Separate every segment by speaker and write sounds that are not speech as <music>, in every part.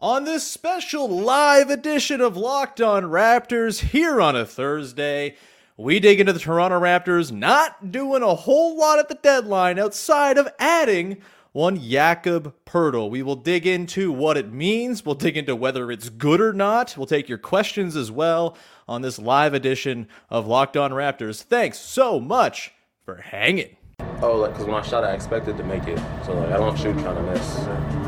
Speaker 1: On this special live edition of Locked On Raptors here on a Thursday, we dig into the Toronto Raptors not doing a whole lot at the deadline outside of adding one Jakob Poeltl. We will dig into what it means. We'll dig into whether it's good or not. We'll take your questions as well on this live edition of Locked On Raptors. Thanks so much for hanging.
Speaker 2: Oh, like because when I shot, I expected to make it, so like I don't shoot trying to miss.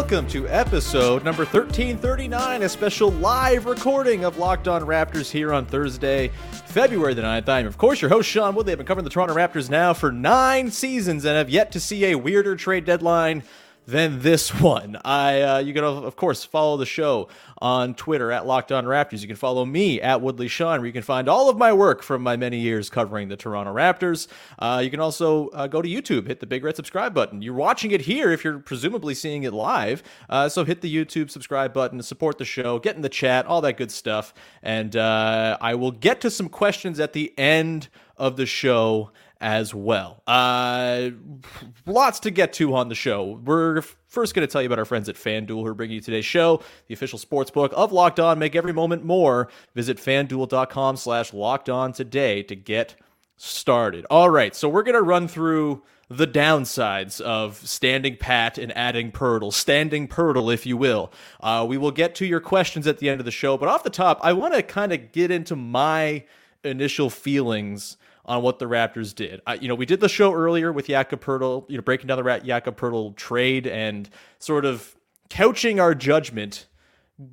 Speaker 1: Welcome to episode number 1339, a special live recording of Locked On Raptors here on Thursday, February the 9th. I'm, of course, your host, Sean Woodley. I've been covering the Toronto Raptors now for nine seasons and have yet to see a weirder trade deadline than this <laughs> one. I uh, you can of course follow the show on Twitter at Locked On Raptors. You can follow me at Woodley Sean, where you can find all of my work from my many years covering the Toronto Raptors. Uh, you can also uh, go to YouTube, hit the big red subscribe button. You're watching it here if you're presumably seeing it live. Uh, so hit the YouTube subscribe button to support the show, get in the chat, all that good stuff. And uh, I will get to some questions at the end of the show as well. Uh, lots to get to on the show. We're first going to tell you about our friends at FanDuel who are bringing you today's show, the official sports book of Locked On. Make every moment more. Visit fanduel.com slash locked on today to get started. All right, so we're going to run through the downsides of standing pat and adding Poeltl, standing Poeltl, if you will. Uh, we will get to your questions at the end of the show, but off the top, I want to kind of get into my initial feelings on what the Raptors did. I, you know, we did the show earlier with Jakob Poeltl, you know, breaking down the Rat Jakob Poeltl trade and sort of couching our judgment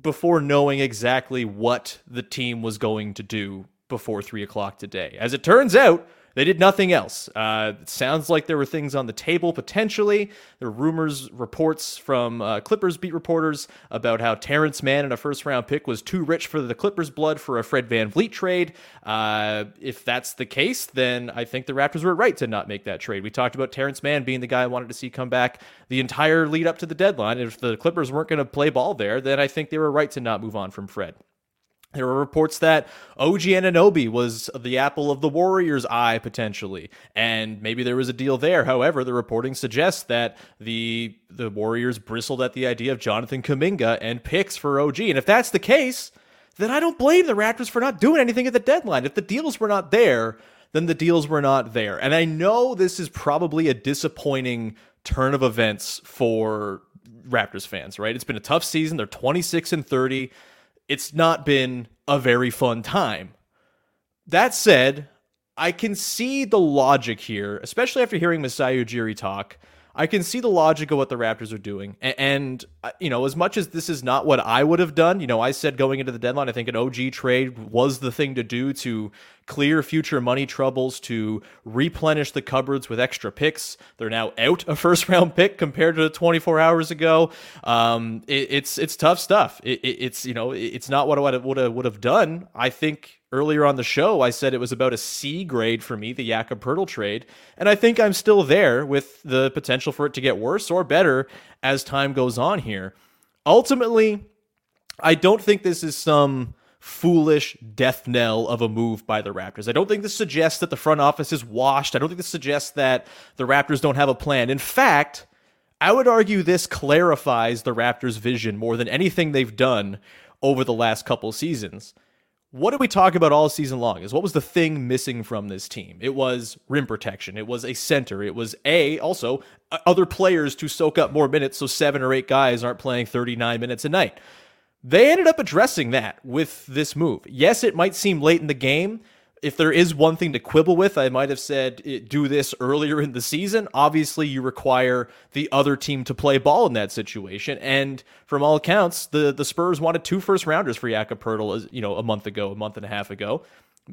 Speaker 1: before knowing exactly what the team was going to do before three o'clock today. As it turns out, they did nothing else. Uh, it sounds like there were things on the table potentially. There were rumors, reports from uh, Clippers beat reporters about how Terrence Mann in a first round pick was too rich for the Clippers' blood for a Fred VanVleet trade. Uh, if that's the case, then I think the Raptors were right to not make that trade. We talked about Terrence Mann being the guy I wanted to see come back the entire lead up to the deadline. If the Clippers weren't going to play ball there, then I think they were right to not move on from Fred. There were reports that OG Anunoby was the apple of the Warriors' eye potentially, and maybe there was a deal there. However, the reporting suggests that the the Warriors bristled at the idea of Jonathan Kuminga and picks for OG. And if that's the case, then I don't blame the Raptors for not doing anything at the deadline. If the deals were not there, then the deals were not there. And I know this is probably a disappointing turn of events for Raptors fans, right? It's been a tough season. They're 26 and 30 it's not been a very fun time. That said, I can see the logic here, especially after hearing Masai Ujiri talk. I can see the logic of what the Raptors are doing. And, uh, you know, as much as this is not what I would have done, you know, I said going into the deadline, I think an OG trade was the thing to do to clear future money troubles, to replenish the cupboards with extra picks. They're now out a <laughs> first round pick compared to 24 hours ago. Um, it, it's it's tough stuff. It, it, it's you know it's not what I would have, would have done. I think earlier on the show I said it was about a C grade for me, the Jakob Poeltl trade, and I think I'm still there with the potential for it to get worse or better as time goes on here. Ultimately, I don't think this is some foolish death knell of a move by the Raptors. I don't think this suggests that the front office is washed. I don't think this suggests that the Raptors don't have a plan. In fact, I would argue this clarifies the Raptors' vision more than anything they've done over the last couple seasons. What did we talk about all season long? Is what was the thing missing from this team? It was rim protection. It was a center. It was a also uh, other players to soak up more minutes so seven or eight guys aren't playing 39 minutes a night. They ended up addressing that with this move. Yes, it might seem late in the game, if there is one thing to quibble with, I might have said eh, do this earlier in the season. Obviously, you require the other team to play ball in that situation, and from all accounts, the the Spurs wanted two first rounders for Jakob Poeltl, you know, a month ago, a month and a half ago.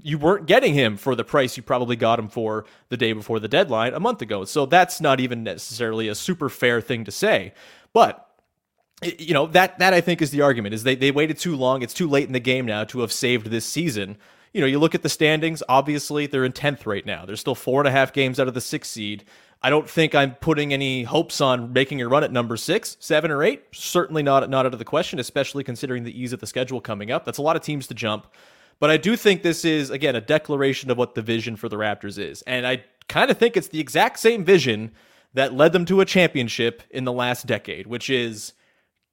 Speaker 1: You weren't getting him for the price you probably got him for the day before the deadline a month ago. So that's not even necessarily a super fair thing to say, but you know that that I think is the argument is they they waited too long. It's too late in the game now to have saved this season you know, you look at the standings, obviously they're in 10th right now. They're still four and a half games out of the sixth seed. I don't think I'm putting any hopes on making a run at number six, seven, or eight. Certainly not not out of the question, especially considering the ease of the schedule coming up. That's a lot of teams to jump. But I do think this is, again, a declaration of what the vision for the Raptors is. And I kind of think it's the exact same vision that led them to a championship in the last decade, which is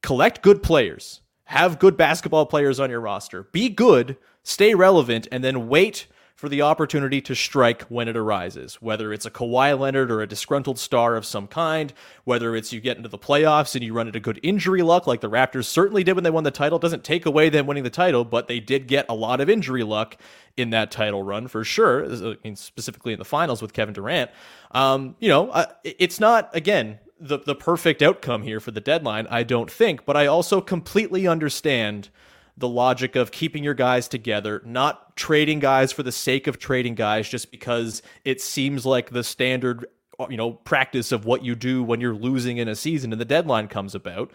Speaker 1: collect good players, have good basketball players on your roster, be good stay relevant, and then wait for the opportunity to strike when it arises, whether it's a Kawhi Leonard or a disgruntled star of some kind, whether it's you get into the playoffs and you run into good injury luck like the Raptors certainly did when they won the title. It doesn't take away them winning the title, but they did get a lot of injury luck in that title run for sure, specifically in the finals with Kevin Durant. Um, you know, it's not, again, the, the perfect outcome here for the deadline, I don't think, but I also completely understand – the logic of keeping your guys together, not trading guys for the sake of trading guys just because it seems like the standard uh, you know practice of what you do when you're losing in a season and the deadline comes about.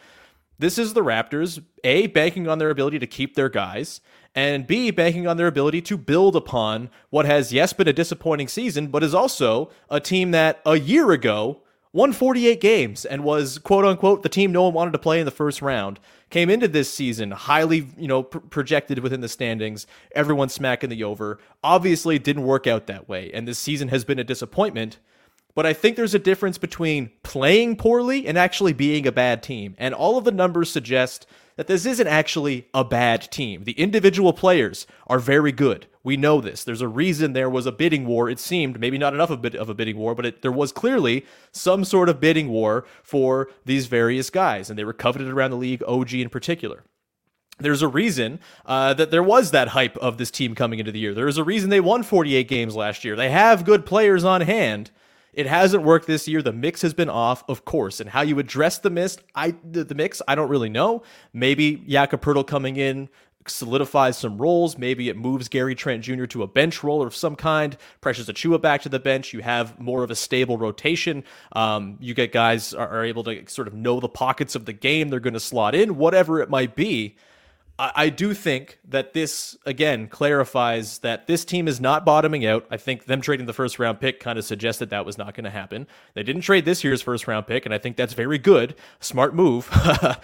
Speaker 1: This is the Raptors, A, banking on their ability to keep their guys, and B, banking on their ability to build upon what has, yes, been a disappointing season, but is also a team that a year ago won 48 games and was quote unquote the team no one wanted to play in the first round came into this season highly you know pr- projected within the standings everyone smacking the over. Obviously didn't work out that way and this season has been a disappointment but I think there's a difference between playing poorly and actually being a bad team and all of the numbers suggest that this isn't actually a bad team. The individual players are very good. We know this. There's a reason there was a bidding war. It seemed maybe not enough of a bidding war, but it, there was clearly some sort of bidding war for these various guys, and they were coveted around the league, OG in particular there's a reason uh, that there was that hype of this team coming into the year. There is a reason they won 48 games last year. They have good players on hand. It hasn't worked this year. The mix has been off, of course. And how you address the mix, I the, the mix, I don't really know. Maybe Jakob Poeltl coming in solidifies some roles. Maybe it moves Gary Trent Jr. to a bench role of some kind, pressures Achiuwa back to the bench. You have more of a stable rotation. Um, you get guys are, are able to sort of know the pockets of the game they're going to slot in, whatever it might be. I, do think that this again clarifies that this team is not bottoming out. I think them trading the first round pick kind of suggested that was not going to happen. They didn't trade this year's first round pick, and I think that's very good, smart move.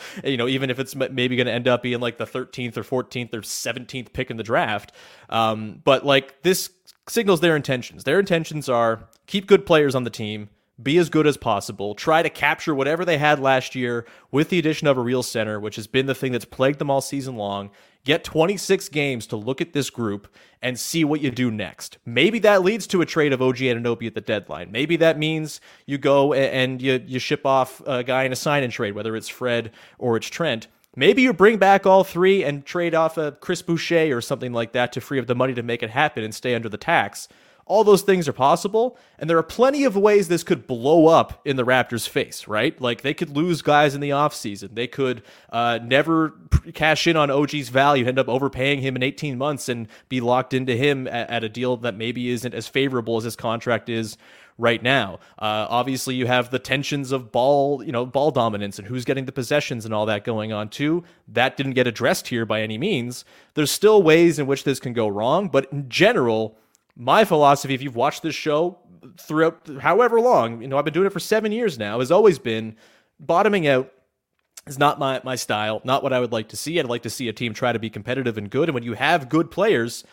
Speaker 1: <laughs> you know, even if it's maybe going to end up being like the 13th or 14th or 17th pick in the draft. Um, but like this signals their intentions. Their intentions are keep good players on the team be as good as possible, try to capture whatever they had last year with the addition of a real center, which has been the thing that's plagued them all season long. Get 26 games to look at this group and see what you do next. Maybe that leads to a trade of OG Anunoby at the deadline. Maybe that means you go and you, you ship off a guy in a sign and trade, whether it's Fred or it's Trent. Maybe you bring back all three and trade off a Chris Boucher or something like that to free up the money to make it happen and stay under the tax. All those things are possible, and there are plenty of ways this could blow up in the Raptors' face, right? Like they could lose guys in the offseason. They could uh, never cash in on OG's value, end up overpaying him in 18 months, and be locked into him at, at a deal that maybe isn't as favorable as his contract is right now. Uh, obviously, you have the tensions of ball, you know, ball dominance and who's getting the possessions and all that going on too. That didn't get addressed here by any means. There's still ways in which this can go wrong, but in general, my philosophy, if you've watched this show throughout however long, you know, I've been doing it for seven years now, has always been bottoming out is not my, my style, not what I would like to see. I'd like to see a team try to be competitive and good. And when you have good players,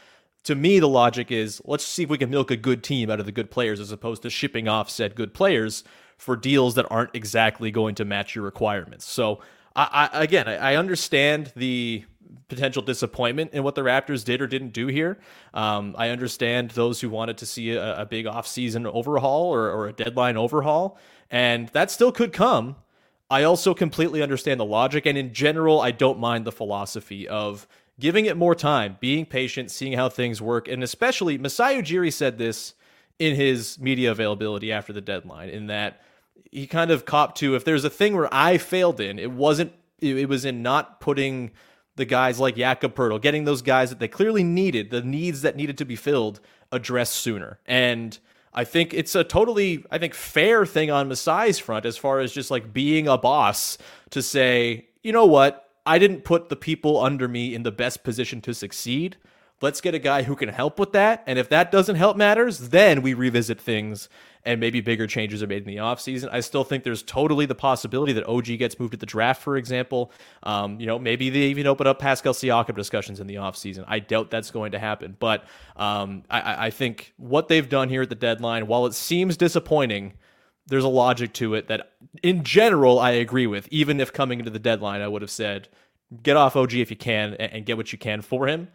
Speaker 1: to me, the logic is let's see if we can milk a good team out of the good players as opposed to shipping off said good players for deals that aren't exactly going to match your requirements. So, I, I again, I, I understand the potential disappointment in what the Raptors did or didn't do here. Um, I understand those who wanted to see a, a big offseason overhaul or, or a deadline overhaul, and that still could come. I also completely understand the logic, and in general, I don't mind the philosophy of giving it more time, being patient, seeing how things work, and especially Masai Ujiri said this in his media availability after the deadline, in that he kind of copped to if there's a thing where I failed in, it wasn't it was in not putting the guys like Jakob Poeltl, getting those guys that they clearly needed, the needs that needed to be filled, addressed sooner. And I think it's a totally, I think, fair thing on Masai's front as far as just like being a boss to say, you know what, I didn't put the people under me in the best position to succeed. Let's get a guy who can help with that. And if that doesn't help matters, then we revisit things and maybe bigger changes are made in the offseason. I still think there's totally the possibility that OG gets moved at the draft, for example. Um, you know, maybe they even open up Pascal Siakam discussions in the offseason. I doubt that's going to happen. But um, I, I think what they've done here at the deadline, while it seems disappointing, there's a logic to it that in general I agree with. Even if coming into the deadline, I would have said, get off OG if you can and get what you can for him.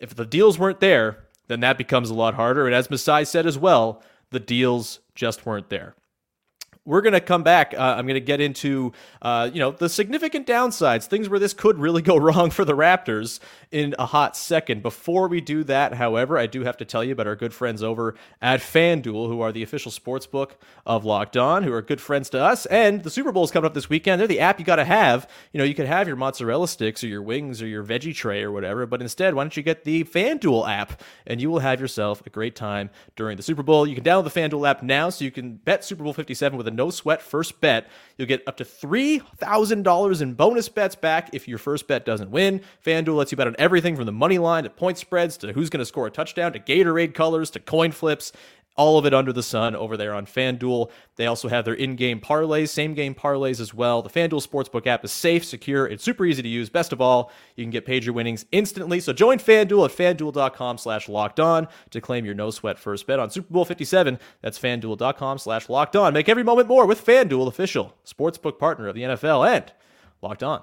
Speaker 1: If the deals weren't there, then that becomes a lot harder. And as Masai said as well, the deals just weren't there we're going to come back. Uh, I'm going to get into, uh, you know, the significant downsides, things where this could really go <laughs> wrong for the Raptors in a hot second. Before we do that, however, I do have to tell you about our good friends over at FanDuel, who are the official sports book of Locked On, who are good friends to us. And the Super Bowl is coming up this weekend. They're the app you got to have. You know, you could have your mozzarella sticks or your wings or your veggie tray or whatever, but instead, why don't you get the FanDuel app and you will have yourself a great time during the Super Bowl. You can download the FanDuel app now so you can bet Super Bowl 57 with a no sweat first bet. You'll get up to $3,000 in bonus bets back if your first bet doesn't win. FanDuel lets you bet on everything from the money line to point spreads to who's going to score a touchdown to Gatorade colors to coin flips all of it under the sun over there on FanDuel. They also have their in-game parlays, same game parlays as well. The FanDuel Sportsbook app is safe, secure, it's super easy to use. Best of all, you can get paid your winnings instantly. So join FanDuel at FanDuel.com slash locked on to claim your no sweat first bet on Super Bowl 57. That's FanDuel.com slash locked on. Make every moment more with FanDuel, official sportsbook partner of the NFL and Locked On.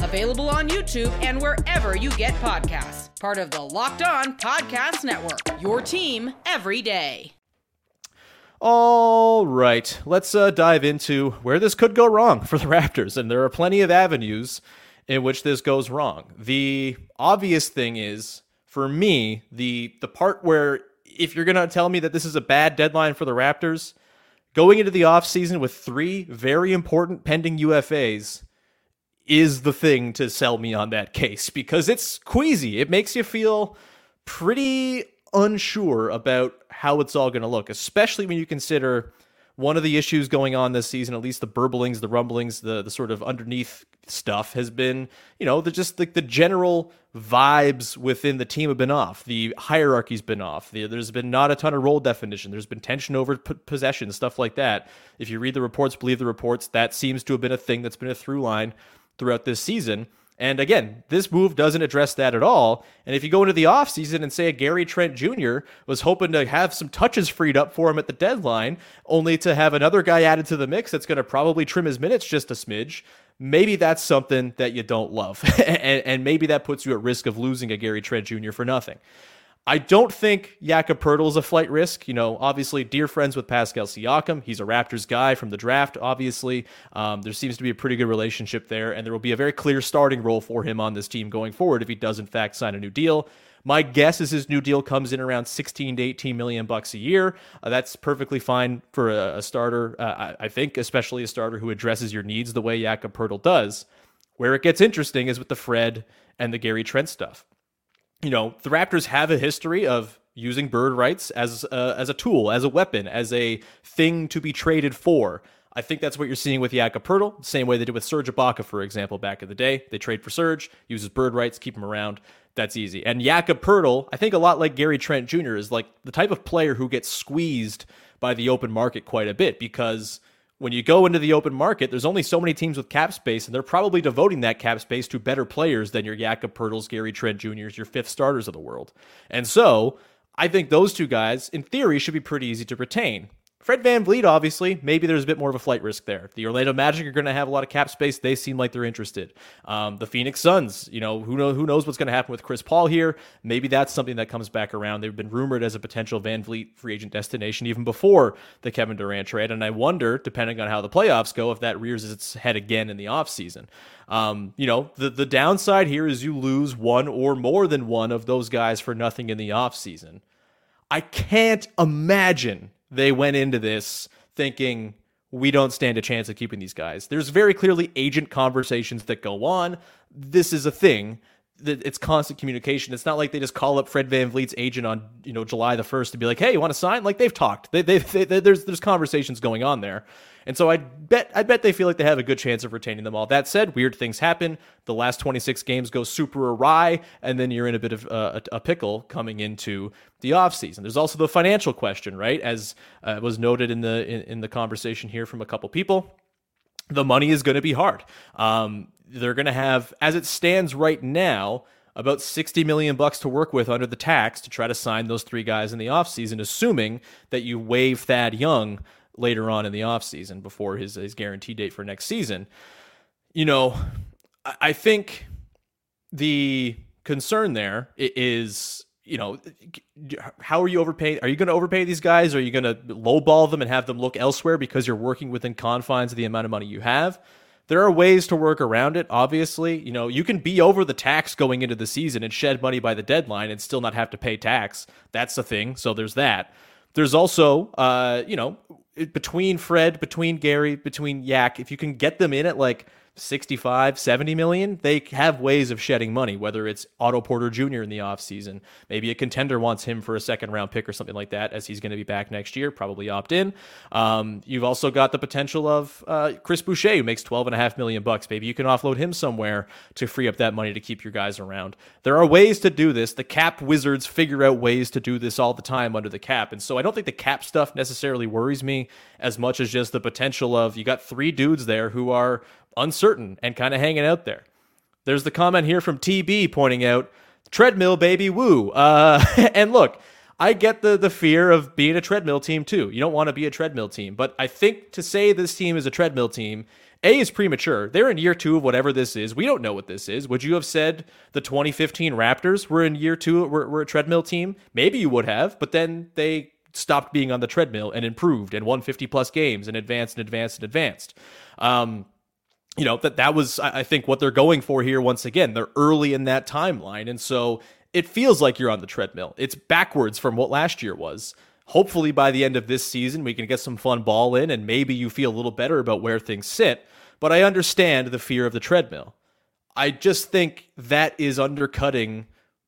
Speaker 3: available on YouTube and wherever you get podcasts. Part of the Locked On Podcast Network. Your team every day.
Speaker 1: All right, let's uh, dive into where this could go wrong for the Raptors. And there are plenty of avenues in which this goes wrong. The obvious thing is, for me, the the part where if you're going to tell me that this is a bad deadline for the Raptors, going into the offseason with three very important pending UFAs is the thing to sell me on that case because it's queasy. It makes you feel pretty unsure about how it's all going to look, especially when you consider one of the issues going on this season, at least the burblings, the rumblings, the the sort of underneath stuff has been, you know, the just like the, the general vibes within the team have been off. The hierarchy's been off. The, there's been not a ton of role definition. There's been tension over p- possession, stuff like that. If you read the reports, believe the reports, that seems to have been a thing that's been a through line throughout this season. And again, this move doesn't address that at all. And if you go into the offseason and say a Gary Trent Jr. was hoping to have some touches freed up for him at the deadline, only to have another guy added to the mix that's going to probably trim his minutes just a smidge, maybe that's something that you don't love. <laughs> and, and, maybe that puts you at risk of losing a Gary Trent Jr. for nothing. I don't think Jakob Poeltl is a flight risk. You know, obviously, dear friends with Pascal Siakam. He's a Raptors guy from the draft, obviously. Um, there seems to be a pretty good relationship there, and there will be a very clear starting role for him on this team going forward if he does, in fact, sign a new deal. My guess is his new deal comes in around 16 to 18 million bucks a year. Uh, that's perfectly fine for a, a starter, uh, I, I, think, especially a starter who addresses your needs the way Jakob Poeltl does. Where it gets interesting is with the Fred and the Gary Trent stuff you know, the Raptors have a history of using bird rights as a, as a tool, as a weapon, as a thing to be traded for. I think that's what you're seeing with Jakob Poeltl, same way they did with Serge Ibaka, for example, back in the day. They trade for Serge, uses bird rights, keep him around. that's easy. And Jakob Poeltl, I think a lot like Gary Trent Jr. is like the type of player who gets squeezed by the open market quite a bit because when you go into the open market, there's only so many teams with cap space, and they're probably devoting that cap space to better players than your Jakob Poeltls, Gary Trent Jr.'s, your fifth starters of the world. And so I think those two guys, in theory, should be pretty easy to retain. Fred VanVleet, obviously, maybe there's a bit more of a flight risk there. The Orlando Magic are going to have a lot of cap space. They seem like they're interested. Um, the Phoenix Suns, you know, who, know, who knows what's going to happen with Chris Paul here. Maybe that's something that comes back around. They've been rumored as a potential VanVleet free agent destination even before the Kevin Durant trade. And I wonder, depending on how the playoffs go, if that rears its head again in the offseason. Um, you know, the, the downside here is you lose one or more than one of those guys for nothing in the offseason. I can't imagine they went into this thinking we don't stand a chance of keeping these guys. There's very clearly agent conversations that go on. This is a thing it's constant communication. It's not like they just call up Fred Van VanVleet's agent on you know July the first to be like, "Hey, you want to sign?" Like they've talked. They, they, they, there's there's conversations going on there, and so I bet I bet they feel like they have a good chance of retaining them all. That said, weird things happen. The last 26 games go super awry, and then you're in a bit of uh, a, a, pickle coming into the offseason. There's also the financial question, right? As uh, was noted in the in, in the conversation here from a couple people the money is going to be hard. Um, they're going to have, as it stands right now, about 60 million bucks to work with under the tax to try to sign those three guys in the offseason, assuming that you waive Thad Young later on in the offseason before his, his guarantee date for next season. You know, I think the concern there is you know, how are you overpaying? Are you going to overpay these guys? Are you going to lowball them and have them look elsewhere because you're working within confines of the amount of money you have? There are ways to work around it, obviously. You know, you can be over the tax going into the season and shed money by the deadline and still not have to pay tax. That's the thing. So there's that. There's also, uh, you know, between Fred, between Gary, between Yak, if you can get them in at like 65, 70 million, they have ways of shedding money, whether it's Otto Porter Jr. in the offseason. Maybe a contender wants him for a second round pick or something like that, as he's going to be back next year, probably opt in. Um, you've also got the potential of uh, Chris Boucher, who makes 12 and a half million bucks. Maybe you can offload him somewhere to free up that money to keep your guys around. There are ways to do this. The cap wizards figure out ways to do this all the time under the cap. And so I don't think the cap stuff necessarily worries me as much as just the potential of you got three dudes there who are uncertain and kind of hanging out there. There's the comment here from TB pointing out treadmill baby woo. Uh, <laughs> and look, I get the the fear of being a treadmill team too. You don't want to be a treadmill team, but I think to say this team is a treadmill team, A is premature. They're in year 2 of whatever this is. We don't know what this is. Would you have said the 2015 Raptors were in year 2 were, were a treadmill team? Maybe you would have, but then they stopped being on the treadmill and improved and won 50 plus games and advanced and advanced and advanced. Um, you know that that was I think what they're going for here once again. They're early in that timeline, and so it feels like you're on the treadmill. It's backwards from what last year was. Hopefully, by the end of this season, we can get some fun ball in, and maybe you feel a little better about where things sit. But I understand the fear of the treadmill. I just think that is undercutting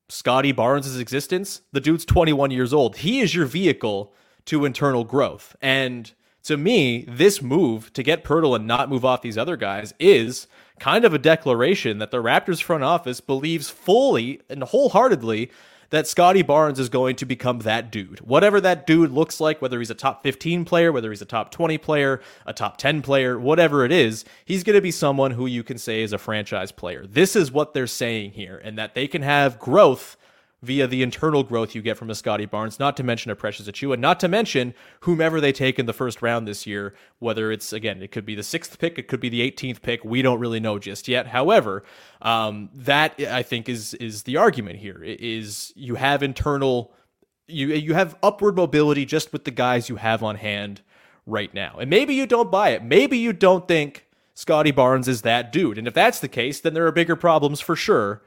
Speaker 1: Scottie Barnes' existence. The dude's 21 years old. He is your vehicle to internal growth, and to me, this move to get Poeltl and not move off these other guys is kind of a declaration that the Raptors front office believes fully and wholeheartedly that Scottie Barnes is going to become that dude. Whatever that dude looks like, whether he's a top 15 player, whether he's a top 20 player, a top 10 player, whatever it is, he's going to be someone who you can say is a franchise player. This is what they're saying here, and that they can have growth via the internal growth you get from a Scottie Barnes, not to mention a Precious Achiuwa, not to mention whomever they take in the first round this year, whether it's, again, it could be the sixth pick, it could be the 18th pick. We don't really know just yet. However, um, that I think is is the argument here is you have internal you you have upward mobility just with the guys you have on hand right now. And maybe you don't buy it. Maybe you don't think Scottie Barnes is that dude. And if that's the case, then there are bigger problems for sure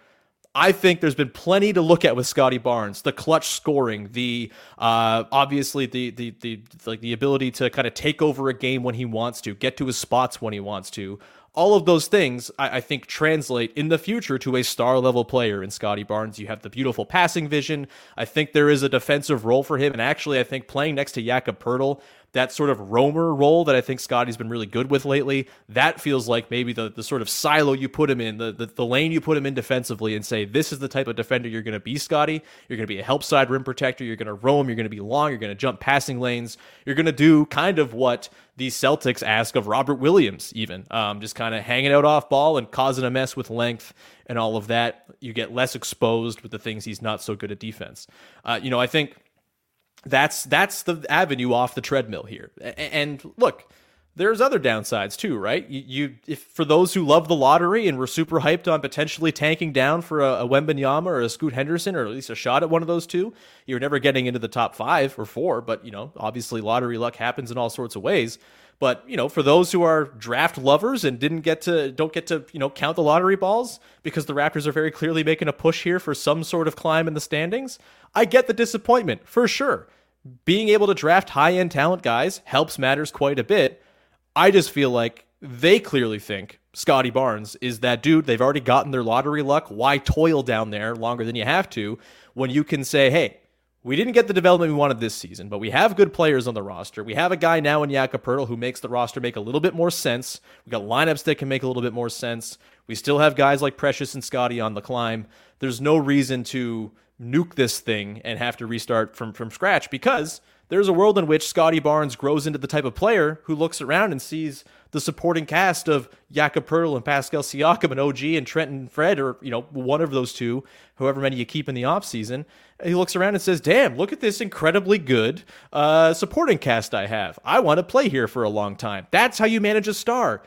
Speaker 1: I think there's been plenty to look at with Scottie Barnes. The clutch scoring, the uh, obviously the, the the like the ability to kind of take over a game when he wants to, get to his spots when he wants to. All of those things I, I think translate in the future to a star level player in Scottie Barnes. You have the beautiful passing vision. I think there is a defensive role for him, and actually, I think playing next to Jakob Poeltl that sort of roamer role that I think Scottie's been really good with lately. That feels like maybe the, the sort of silo you put him in, the, the, the lane you put him in defensively and say, this is the type of defender you're going to be, Scottie. You're going to be a help side rim protector. You're going to roam. You're going to be long. You're going to jump passing lanes. You're going to do kind of what the Celtics ask of Robert Williams, even um, just kind of hanging out off ball and causing a mess with length and all of that. You get less exposed with the things he's not so good at defense. Uh, you know, I think that's that's the avenue off the treadmill here. And look, there's other downsides too, right? You, you, if for those who love the lottery and were super hyped on potentially tanking down for a, a Wembanyama or a Scoot Henderson or at least a shot at one of those two, you're never getting into the top five or four. But you know, obviously, lottery luck happens in all sorts of ways. But you know, for those who are draft lovers and didn't get to don't get to you know count the lottery balls because the Raptors are very clearly making a push here for some sort of climb in the standings, I get the disappointment for sure. Being able to draft high end talent guys helps matters quite a bit. I just feel like they clearly think Scottie Barnes is that dude. They've already gotten their lottery luck. Why toil down there longer than you have to when you can say, hey, we didn't get the development we wanted this season, but we have good players on the roster. We have a guy now in Jakob Poeltl who makes the roster make a little bit more sense. We got lineups that can make a little bit more sense. We still have guys like Precious and Scottie on the climb. There's no reason to nuke this thing and have to restart from from scratch because there's a world in which Scottie Barnes grows into the type of player who looks around and sees the supporting cast of Jakob Poeltl and Pascal Siakam and OG and Trenton Fred, or you know one of those two, however many you keep in the offseason. He looks around and says, "Damn, look at this incredibly good uh, supporting cast I have. I want to play here for a long time." That's how you manage a star.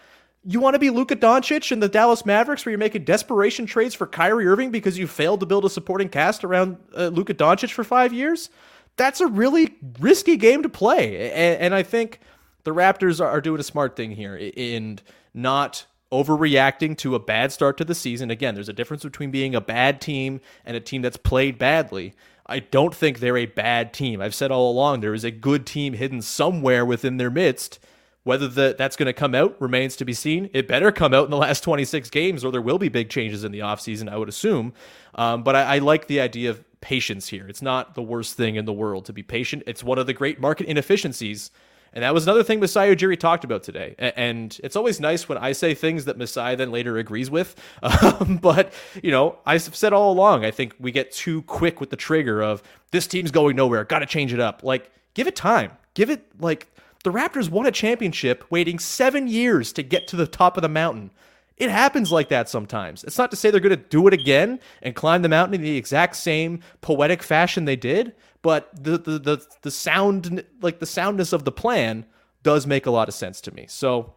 Speaker 1: You want to be Luka Doncic and the Dallas Mavericks, where you're making desperation trades for Kyrie Irving because you failed to build a supporting cast around uh, Luka Doncic for five years? That's a really risky game to play, and, and I think the Raptors are doing a smart thing here in not overreacting to a bad start to the season. Again, there's a difference between being a bad team and a team that's played badly. I don't think they're a bad team. I've said all along there is a good team hidden somewhere within their midst whether the, that's going to come out remains to be seen. It better come out in the last 26 games, or there will be big changes in the offseason, I would assume. Um, but I, I like the idea of patience here. It's not the worst thing in the world to be patient. It's one of the great market inefficiencies. And that was another thing Masai Ujiri talked about today. And it's always nice when I say things that Masai then later agrees with. <laughs> Um, but, you know, I've said all along, I think we get too quick with the trigger of this team's going nowhere, got to change it up. Like, give it time. Give it, like, the Raptors won a championship waiting seven years to get to the top of the mountain. It happens like that sometimes. It's not to say they're going to do it again and climb the mountain in the exact same poetic fashion they did, but the the the, the sound like the soundness of the plan does make a lot of sense to me. So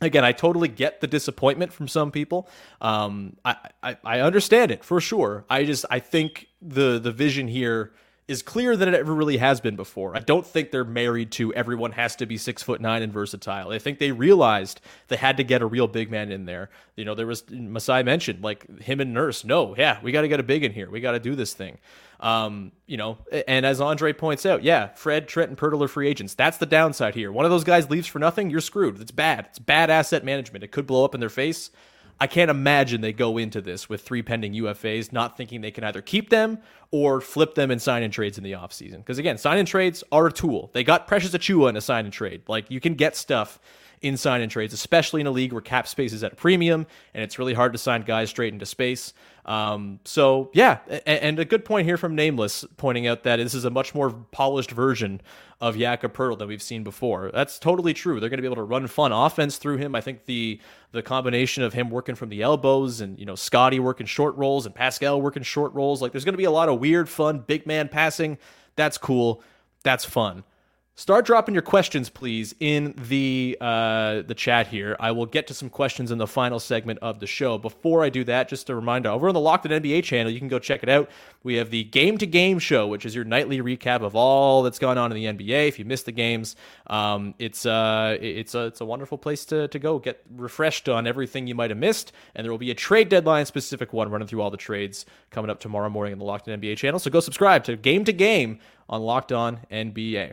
Speaker 1: again, I totally get the disappointment from some people. Um, I, I I understand it for sure. I just I think the the vision here is clearer than it ever really has been before. I don't think they're married to everyone has to be six foot nine and versatile. I think they realized they had to get a real big man in there. You know, there was Masai mentioned like him and Nurse. No, yeah, we got to get a big in here. We got to do this thing. Um, you know, and as Andre points out, yeah, Fred, Trent, and Poeltl are free agents. That's the downside here. One of those guys leaves for nothing, you're screwed. It's bad. It's bad asset management. It could blow up in their face. I can't imagine they go into this with three pending UFAs, not thinking they can either keep them or flip them and sign in trades in the offseason. Because again, sign in trades are a tool. They got Precious Achiuwa in a sign in trade. Like you can get stuff in sign and trades, especially in a league where cap space is at a premium and it's really hard to sign guys straight into space. Um, so yeah, and, a good point here from Nameless pointing out that this is a much more polished version of Jakob Poeltl than we've seen before. That's totally true. They're going to be able to run fun offense through him. I think the the combination of him working from the elbows and you know Scottie working short rolls and Pascal working short rolls, like there's going to be a lot of weird, fun big man passing. That's cool. That's fun. Start dropping your questions, please, in the uh, the chat here. I will get to some questions in the final segment of the show. Before I do that, just a reminder: over on the Locked On NBA channel, you can go check it out. We have the Game to Game show, which is your nightly recap of all that's gone on in the NBA. If you missed the games, um, it's uh, it's a it's a wonderful place to to go get refreshed on everything you might have missed. And there will be a trade deadline specific one running through all the trades coming up tomorrow morning in the Locked On NBA channel. So go subscribe to Game to Game on Locked On NBA.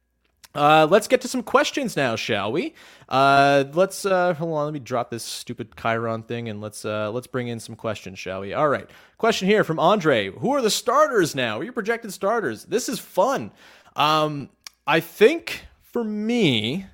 Speaker 1: Uh, let's get to some questions now, shall we? Uh, let's uh, hold on. Let me drop this stupid Chiron thing, and let's uh, let's bring in some questions, shall we? All right. Question here from Andre: Who are the starters now? Are your projected starters? This is fun. Um, I think for me,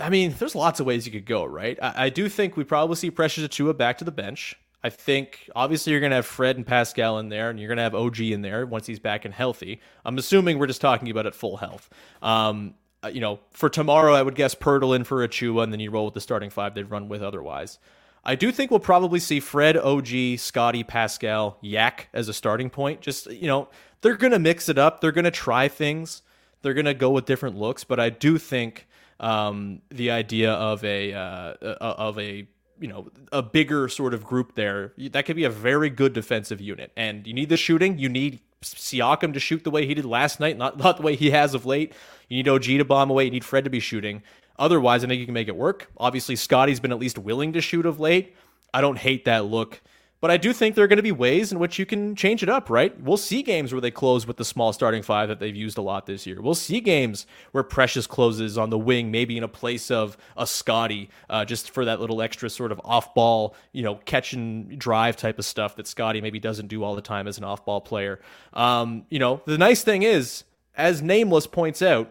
Speaker 1: I mean, there's lots of ways you could go, right? I, I do think we probably see Precious Achiuwa back to the bench. I think obviously you're going to have Fred and Pascal in there, and you're going to have OG in there once he's back and healthy. I'm assuming we're just talking about at full health. Um, uh, you know, for tomorrow, I would guess Poeltl in for Achiuwa, and then you roll with the starting five they'd run with otherwise. I do think we'll probably see Fred, OG, Scottie, Pascal, Yak as a starting point. Just, you know, they're going to mix it up. They're going to try things. They're going to go with different looks. But I do think um, the idea of a, uh, uh of a, you know, a bigger sort of group there, that could be a very good defensive unit. And you need the shooting. You need Siakam to shoot the way he did last night, not, not the way he has of late. You need OG to bomb away. You need Fred to be shooting. Otherwise, I think you can make it work. Obviously, Scottie's been at least willing to shoot of late. I don't hate that look. But I do think there are going to be ways in which you can change it up, right? We'll see games where they close with the small starting five that they've used a lot this year. We'll see games where Precious closes on the wing, maybe in a place of a Scottie, uh, just for that little extra sort of off ball, you know, catch and drive type of stuff that Scottie maybe doesn't do all the time as an off ball player. Um, you know, the nice thing is, as Nameless points out,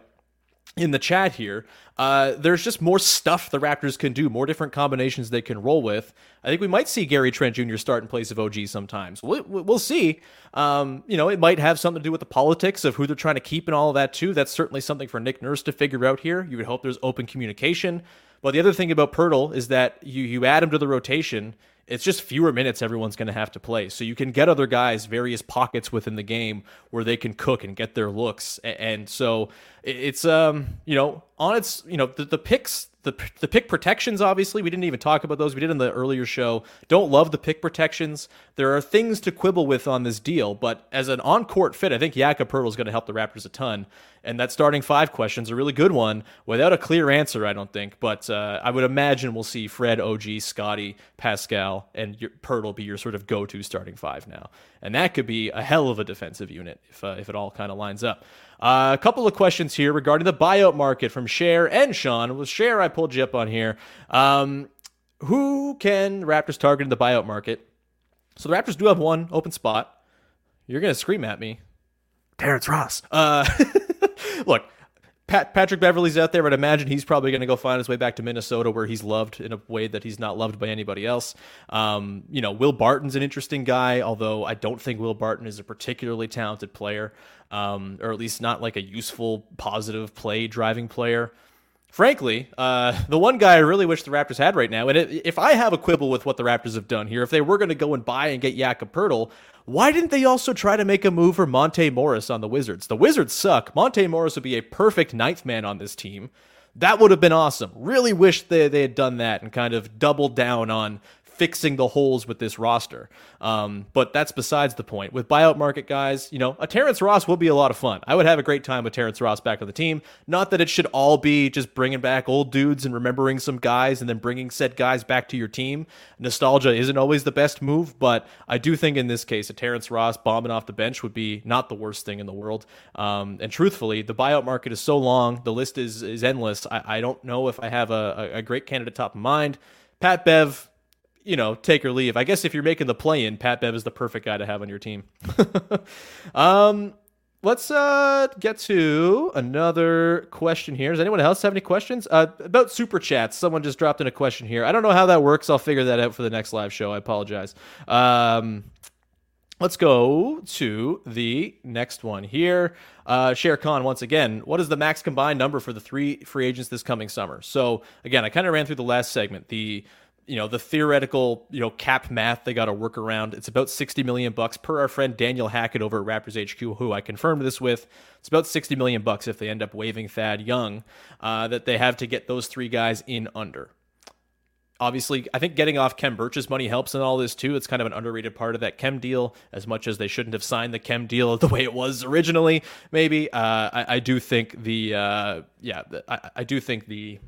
Speaker 1: in the chat here. Uh, there's just more stuff the Raptors can do, more different combinations they can roll with. I think we might see Gary Trent Jr. start in place of OG sometimes. We'll, we'll see. Um, you know, it might have something to do with the politics of who they're trying to keep and all of that too. That's certainly something for Nick Nurse to figure out here. You would hope there's open communication. But the other thing about Poeltl is that you you add him to the rotation it's just fewer minutes everyone's going to have to play. So you can get other guys various pockets within the game where they can cook and get their looks. And so it's um you know on its you know the, the picks the the pick protections obviously we didn't even talk about those. We did in the earlier show. Don't love the pick protections. There are things to quibble with on this deal but as an on-court fit i think Jakob Poeltl is going to help the Raptors a ton. And that starting five question is a really good one without a clear answer I don't think. But uh, I would imagine we'll see Fred OG Scottie Pascal and your, be your sort of go-to starting five now. And that could be a hell of a defensive unit if uh, if it all kind of lines up. Uh, a couple of questions here regarding the buyout market from Cher and Sean. With Cher, I pulled you up on here. Um, who can Raptors target in the buyout market? So the Raptors do have one open spot. You're gonna scream at me, Terrence Ross. Uh, <laughs> look, Pat, Patrick Beverley's out there, but imagine he's probably going to go find his way back to Minnesota where he's loved in a way that he's not loved by anybody else. Um, you know, Will Barton's an interesting guy, although I don't think Will Barton is a particularly talented player, um, or at least not like a useful, positive play driving player frankly, uh, the one guy I really wish the Raptors had right now, and it, if I have a quibble with what the Raptors have done here, if they were going to go and buy and get Jakob Poeltl, why didn't they also try to make a move for Monte Morris on the Wizards? The Wizards suck. Monte Morris would be a perfect ninth man on this team. That would have been awesome. Really wish they, they had done that and kind of doubled down on fixing the holes with this roster. Um, but that's besides the point. With buyout market guys, you know, a Terrence Ross will be a lot of fun. I would have a great time with Terrence Ross back on the team. Not that it should all be just bringing back old dudes and remembering some guys and then bringing said guys back to your team. Nostalgia isn't always the best move, but I do think in this case, a Terrence Ross bombing off the bench would be not the worst thing in the world. Um, and truthfully, the buyout market is so long, the list is is endless. I, I don't know if I have a, a great candidate top of mind. Pat Bev, you know, take or leave. I guess if you're making the play in, Pat Bev is the perfect guy to have on your team. <laughs> um, let's uh get to another question here. Does anyone else have any questions uh, about super chats? Someone just dropped in a question here. I don't know how that works. I'll figure that out for the next live show. I apologize. Um, let's go to the next one here. Uh, Sher Khan, once again, what is the max combined number for the three free agents this coming summer? So again, I kind of ran through the last segment. The you know the theoretical you know cap math they got to work around. It's about 60 million bucks per our friend daniel hackett over at raptors hq who i confirmed this with. It's about 60 million bucks if they end up waiving thad young uh, that they have to get those three guys in under. Obviously i think getting off khem birch's money helps in all this too. It's kind of an underrated part of that khem deal as much as they shouldn't have signed the khem deal <laughs> the way it was originally maybe. Uh, I, I, do think the uh, yeah I, I do think the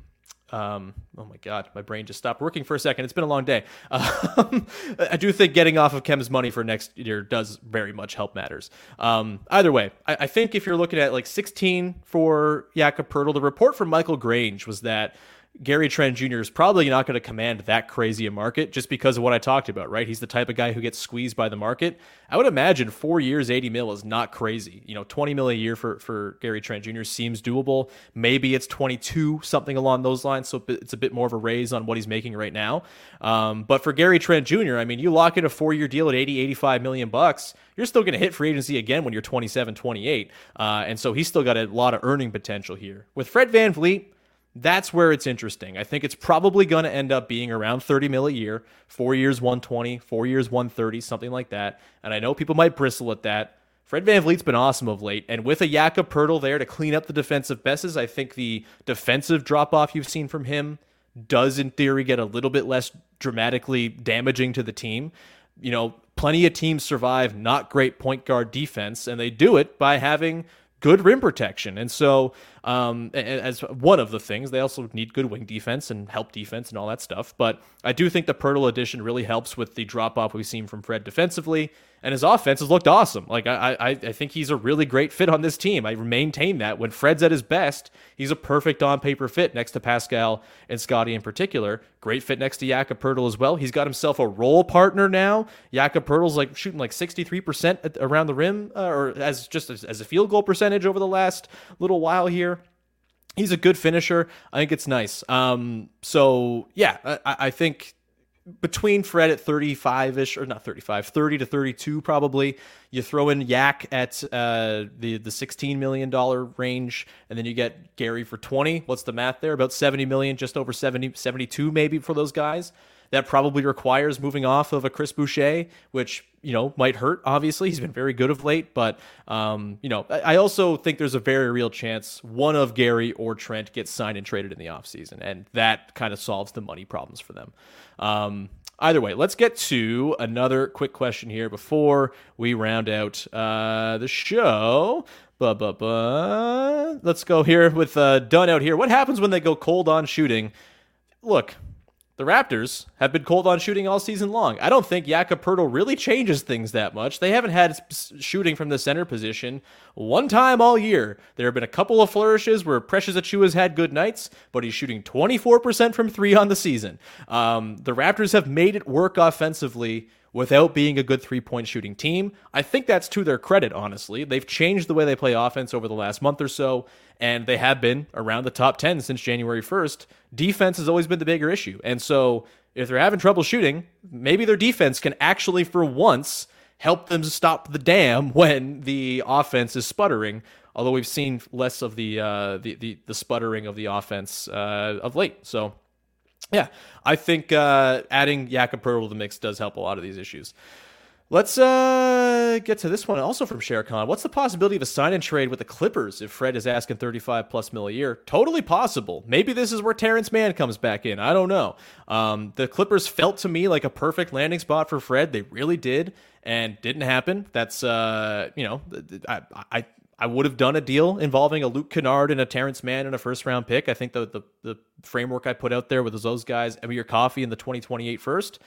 Speaker 1: um, oh my God, my brain just stopped working for a second. It's been a long day. <laughs> Um, I do think getting off of Khem's money for next year does very much help matters. Um, either way, I, I, think if you're looking at like 16 for Jakob Poeltl, the report from Michael Grange was that Gary Trent Jr. is probably not going to command that crazy a market just because of what I talked about, right? He's the type of guy who gets squeezed by the market. I would imagine four years, 80 mil is not crazy. You know, 20 mil a year for, for Gary Trent Jr. seems doable. Maybe it's 22, something along those lines. So it's a bit more of a raise on what he's making right now. Um, but for Gary Trent Jr., I mean, you lock in a four year deal at 80, 85 million bucks, you're still going to hit free agency again when you're 27, 28. Uh, and so he's still got a lot of earning potential here. With Fred VanVleet, that's where it's interesting. I think it's probably going to end up being around 30 mil a year, four years 120, four years 130, something like that. And I know people might bristle at that. Fred VanVleet's been awesome of late, and with a Jakob Poeltl there to clean up the defensive messes, I think the defensive drop off you've seen from him does, in theory, get a little bit less dramatically damaging to the team. You know, plenty of teams survive not great point guard defense, and they do it by having good rim protection. And so, um, as one of the things, they also need good wing defense and help defense and all that stuff. But I do think the Poeltl addition really helps with the drop off we've seen from Fred defensively and his offense has looked awesome. Like I, I, I think he's a really great fit on this team. I maintain that when Fred's at his best, he's a perfect on paper fit next to Pascal and Scottie in particular. Great fit next to Jakob Poeltl as well. He's got himself a role partner now. Jakob Poeltl's like shooting like 63% around the rim, uh, or as just as, as a field goal percentage over the last little while here he's a good finisher. I think it's nice. Um, so yeah, I, I think between Fred at 35 ish, or not 35, 30 to 32 probably. You throw in Yak at uh, the the 16 million dollar range, and then you get Gary for 20. What's the math there? About 70 million, just over 70, 72 maybe for those guys. That probably requires moving off of a Chris Boucher, which you know might hurt. Obviously, he's been very good of late, but um, you know I also think there's a very real chance one of Gary or Trent gets signed and traded in the offseason, and that kind of solves the money problems for them. Um, either way, let's get to another quick question here before we round out uh, the show. Ba, ba, ba. Let's go here with uh, Dunn out here. What happens when they go cold on shooting? Look, the Raptors have been cold on shooting all season long. I don't think Jakob Poeltl really changes things that much. They haven't had shooting from the center position one time all year. There have been a couple of flourishes where Precious Achiuwa's had good nights, but he's shooting 24% from three on the season. Um, the Raptors have made it work offensively without being a good three point shooting team. I think that's to their credit, honestly. They've changed the way they play offense over the last month or so, and they have been around the top 10 since January 1st. Defense has always been the bigger issue. And so if they're having trouble shooting, maybe their defense can actually, for once, help them stop the dam <laughs> when the offense is sputtering. Although we've seen less of the uh, the, the, the sputtering of the offense uh, of late, so yeah, I think uh, adding Jakob Poeltl to the mix does help a lot of these issues. Let's uh, get to this one also from Khan. What's the possibility of a sign and trade with the Clippers if Fred is asking 35 plus mil a year? Totally possible. Maybe this is where Terance Mann comes back in. I don't know. Um, the Clippers felt to me like a perfect landing spot for Fred. They really did, and didn't happen. That's uh, you know, I, I I would have done a deal involving a Luke Kennard and a Terance Mann and a first round pick. I think the the, the framework I put out there with those guys, Amir Coffey in the 2028 first,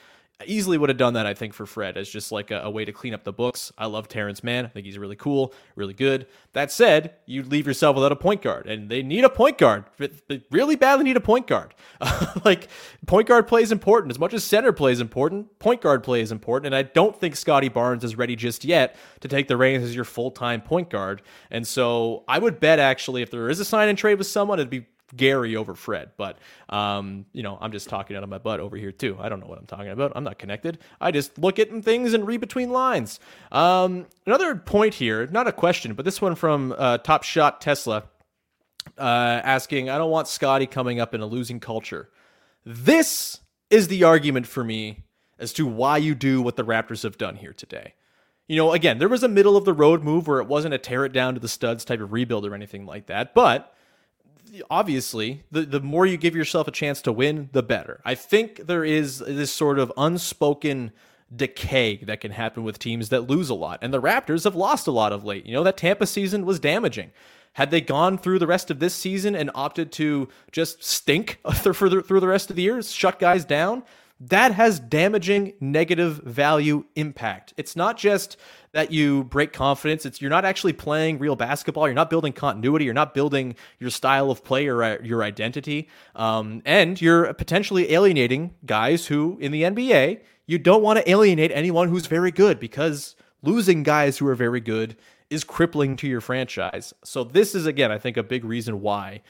Speaker 1: Easily would have done that, I think, for Fred as just like a, a, way to clean up the books. I love Terance Mann. I think he's really cool, really good. That said, you leave yourself without a point guard, and they need a point guard. They really badly need a point guard. <laughs> like, point guard play is important. As much as center play is important, point guard play is important. And I don't think Scottie Barnes is ready just yet to take the reins as your full time point guard. And so I would bet, actually, if there is a sign and trade with someone, it'd be Gary over Fred. But um, you know, I'm just talking out of my butt over here too. I don't know what I'm talking about. I'm not connected. I just look at things and read between lines. Um, another point here, not a question, but this one from uh, Top Shot Tesla, uh, asking, "I don't want Scottie coming up in a losing culture." This is the argument for me as to why you do what the Raptors have done here today. You know, again, there was a middle of the road move where it wasn't a tear it down to the studs type of rebuild or anything like that, but obviously, the, the more you give yourself a chance to win, the better. I think there is this sort of unspoken decay that can happen with teams that lose a lot. And the Raptors have lost a lot of late. You know, that Tampa season was damaging. Had they gone through the rest of this season and opted to just stink <laughs> through the, through the rest of the year, shut guys down, that has damaging negative value impact. It's not just that you break confidence. It's you're not actually playing real basketball. You're not building continuity. You're not building your style of play or your identity. Um, and you're potentially alienating guys who, in the NBA, you don't want to alienate anyone who's very good because losing guys who are very good is crippling to your franchise. So this is again, I think, a big reason why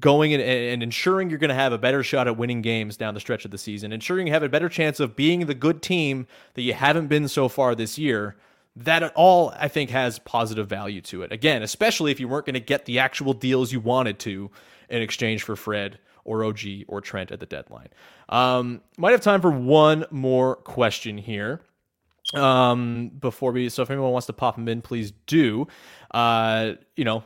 Speaker 1: going and, and ensuring you're going to have a better shot at winning games down the stretch of the season, ensuring you have a better chance of being the good team that you haven't been so far this year that all I think has positive value to it. Again, especially if you weren't going to get the actual deals you wanted to in exchange for Fred or OG or Trent at the deadline. Um, might have time for one more question here. Um, before we, so if anyone wants to pop them in, please do. Uh, you know,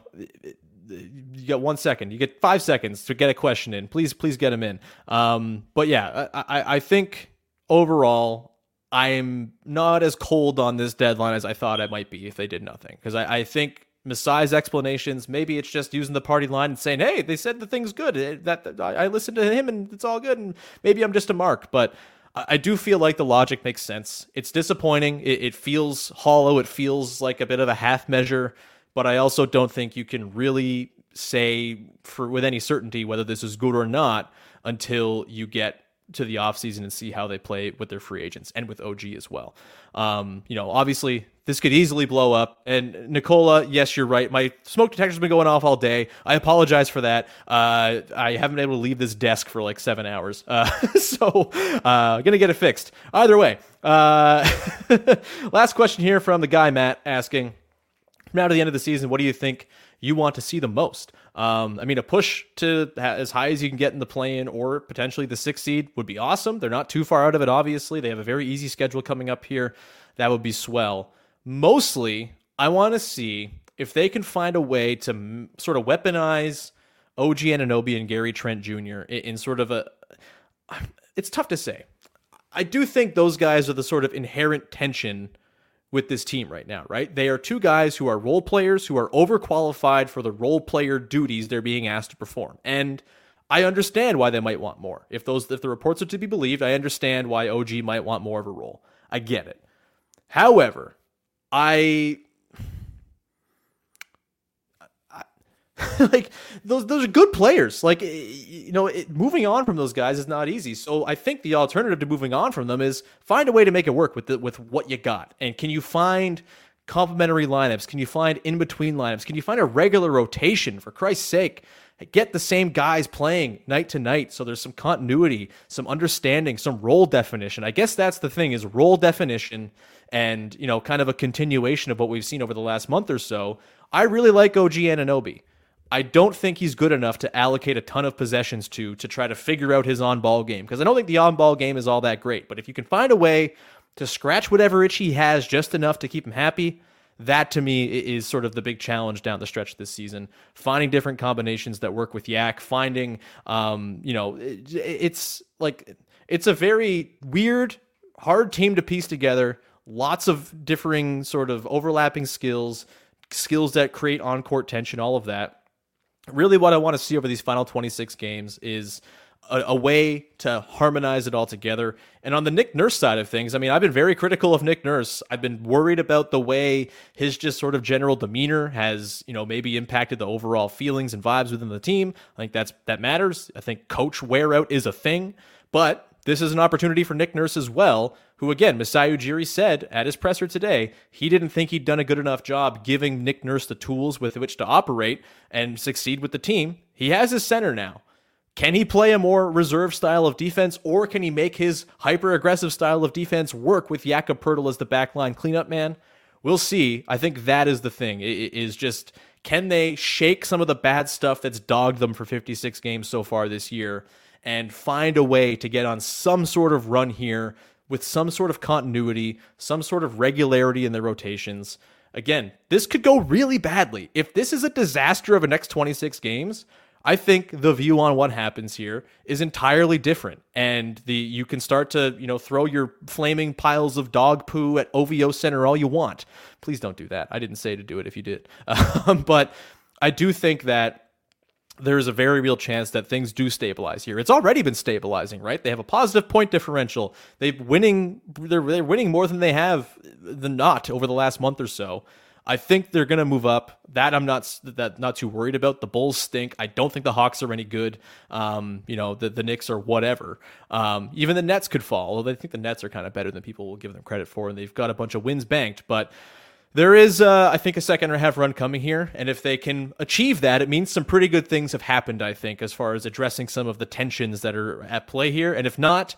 Speaker 1: you get one second, you get five seconds to get a question in. Please, please get them in. Um, but yeah, I, I think overall, I'm not as cold on this deadline as I thought I might be if they did nothing. Because I, I, think Masai's explanations, maybe it's just using the party line and saying, "Hey, they said the thing's good. That, that I listened to him and it's all good." And maybe I'm just a mark, but I do feel like the logic makes sense. It's disappointing. It, it feels hollow. It feels like a bit of a half measure. But I also don't think you can really say for with any certainty whether this is good or not until you get to the offseason and see how they play with their free agents and with OG as well. Um, you know, obviously this could easily blow up. And Nicola, yes, you're right. My smoke detector's been going off all day. I apologize for that. Uh, I haven't been able to leave this desk for like seven hours. Uh, <laughs> so, uh, gonna get it fixed. Either way, uh, <laughs> last question here from the guy Matt asking, now to the end of the season, what do you think you want to see the most? Um, I mean, a push to as high as you can get in the play-in or potentially the sixth seed would be awesome. They're not too far out of it, obviously. They have a very easy schedule coming up here. That would be swell. Mostly, I want to see if they can find a way to m- sort of weaponize OG Anunoby and Gary Trent Jr. in, in sort of a. It's tough to say. I do think those guys are the sort of inherent tension with this team right now, right? They are two guys who are role players who are overqualified for the role player duties they're being asked to perform. And I understand why they might want more. If those if the reports are to be believed, I understand why OG might want more of a role. I get it. However, I <laughs> like those those are good players. Like you know, it, moving on from those guys is not easy. So I think the alternative to moving on from them is find a way to make it work with the, with what you got. And can you find complementary lineups? Can you find in between lineups? Can you find a regular rotation for Christ's sake? Get the same guys playing night to night so there's some continuity, some understanding, some role definition. I guess that's the thing is role definition and, you know, kind of a continuation of what we've seen over the last month or so. I really like OG Anunoby. I don't think he's good enough to allocate a ton of possessions to to try to figure out his on-ball game because I don't think the on-ball game is all that great. But if you can find a way to scratch whatever itch he has just enough to keep him happy, that to me is sort of the big challenge down the stretch this season. Finding different combinations that work with Yak, finding, um, you know, it, it's like it's a very weird, hard team to piece together. Lots of differing sort of overlapping skills, skills that create on-court tension, all of that really what I want to see over these final 26 games is a, a, way to harmonize it all together. And on the Nick Nurse side of things, I mean, I've been very critical of Nick Nurse. I've been worried about the way his just sort of general demeanor has, you know, maybe impacted the overall feelings and vibes within the team. I think that's that matters. I think coach wear out is a thing, but this is an opportunity for Nick Nurse as well, who again, Masai Ujiri said at his presser today, he didn't think he'd done a good enough job giving Nick Nurse the tools with which to operate and succeed with the team. He has his center now. Can he play a more reserve style of defense, or can he make his hyper aggressive style of defense work with Jakob Poeltl as the backline cleanup man? We'll see. I think that is the thing. It is just can they shake some of the bad stuff that's dogged them for 56 games so far this year and find a way to get on some sort of run here with some sort of continuity, some sort of regularity in their rotations. Again, this could go really badly. If this is a disaster of the next 26 games, I think the view on what happens here is entirely different, and the you can start to you know throw your flaming piles of dog poo at OVO Center all you want. Please don't do that. I didn't say to do it if you did, <laughs> um, but I do think that there's a very real chance that things do stabilize here. It's already been stabilizing, right? They have a positive point differential. They've winning. They're they're winning more than they have the not over the last month or so. I think they're going to move up. That I'm not that not too worried about. The Bulls stink. I don't think the Hawks are any good. Um, you know, the the Knicks are whatever. Um, even the Nets could fall. Although I think the Nets are kind of better than people will give them credit for, and they've got a bunch of wins banked. But there is, uh, I think, a second and a half run coming here, and if they can achieve that, it means some pretty good things have happened. I think, as far as addressing some of the tensions that are at play here, and if not,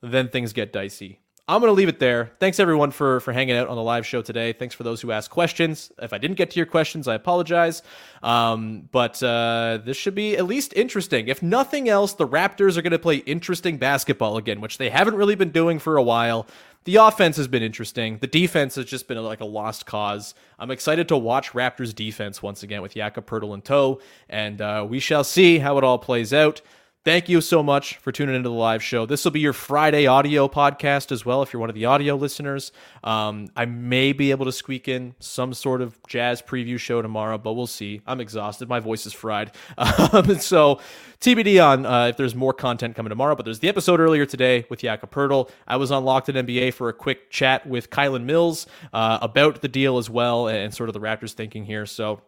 Speaker 1: then things get dicey. I'm going to leave it there. Thanks everyone for for hanging out on the live show today. Thanks for those who asked questions. If I didn't get to your questions, I apologize. Um, but uh, this should be at least interesting. If nothing else, the Raptors are going to play interesting basketball again, which they haven't really been doing for a while. The offense has been interesting. The defense has just been like a lost cause. I'm excited to watch Raptors defense once again with Jakob Poeltl in tow, and uh, we shall see how it all plays out. Thank you so much for tuning into the live show. This will be your Friday audio podcast as well. If you're one of the audio listeners, um, I may be able to squeak in some sort of jazz preview show tomorrow, but we'll see. I'm exhausted. My voice is fried. <laughs> Um, so TBD on uh, if there's more content coming tomorrow. But there's the episode earlier today with Jakob Poeltl. I was on Locked On NBA for a quick chat with Kylan Mills uh, about the deal as well and sort of the Raptors thinking here. So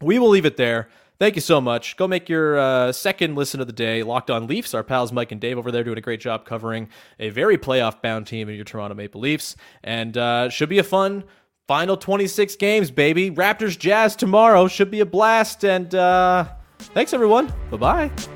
Speaker 1: we will leave it there. Thank you so much. Go make your uh, second listen of the day. Locked on Leafs. Our pals Mike and Dave over there doing a great job covering a very playoff bound team in your Toronto Maple Leafs. And uh, should be a fun final 26 games, baby. Raptors Jazz tomorrow. Should be a blast. And uh, thanks, everyone. Bye bye.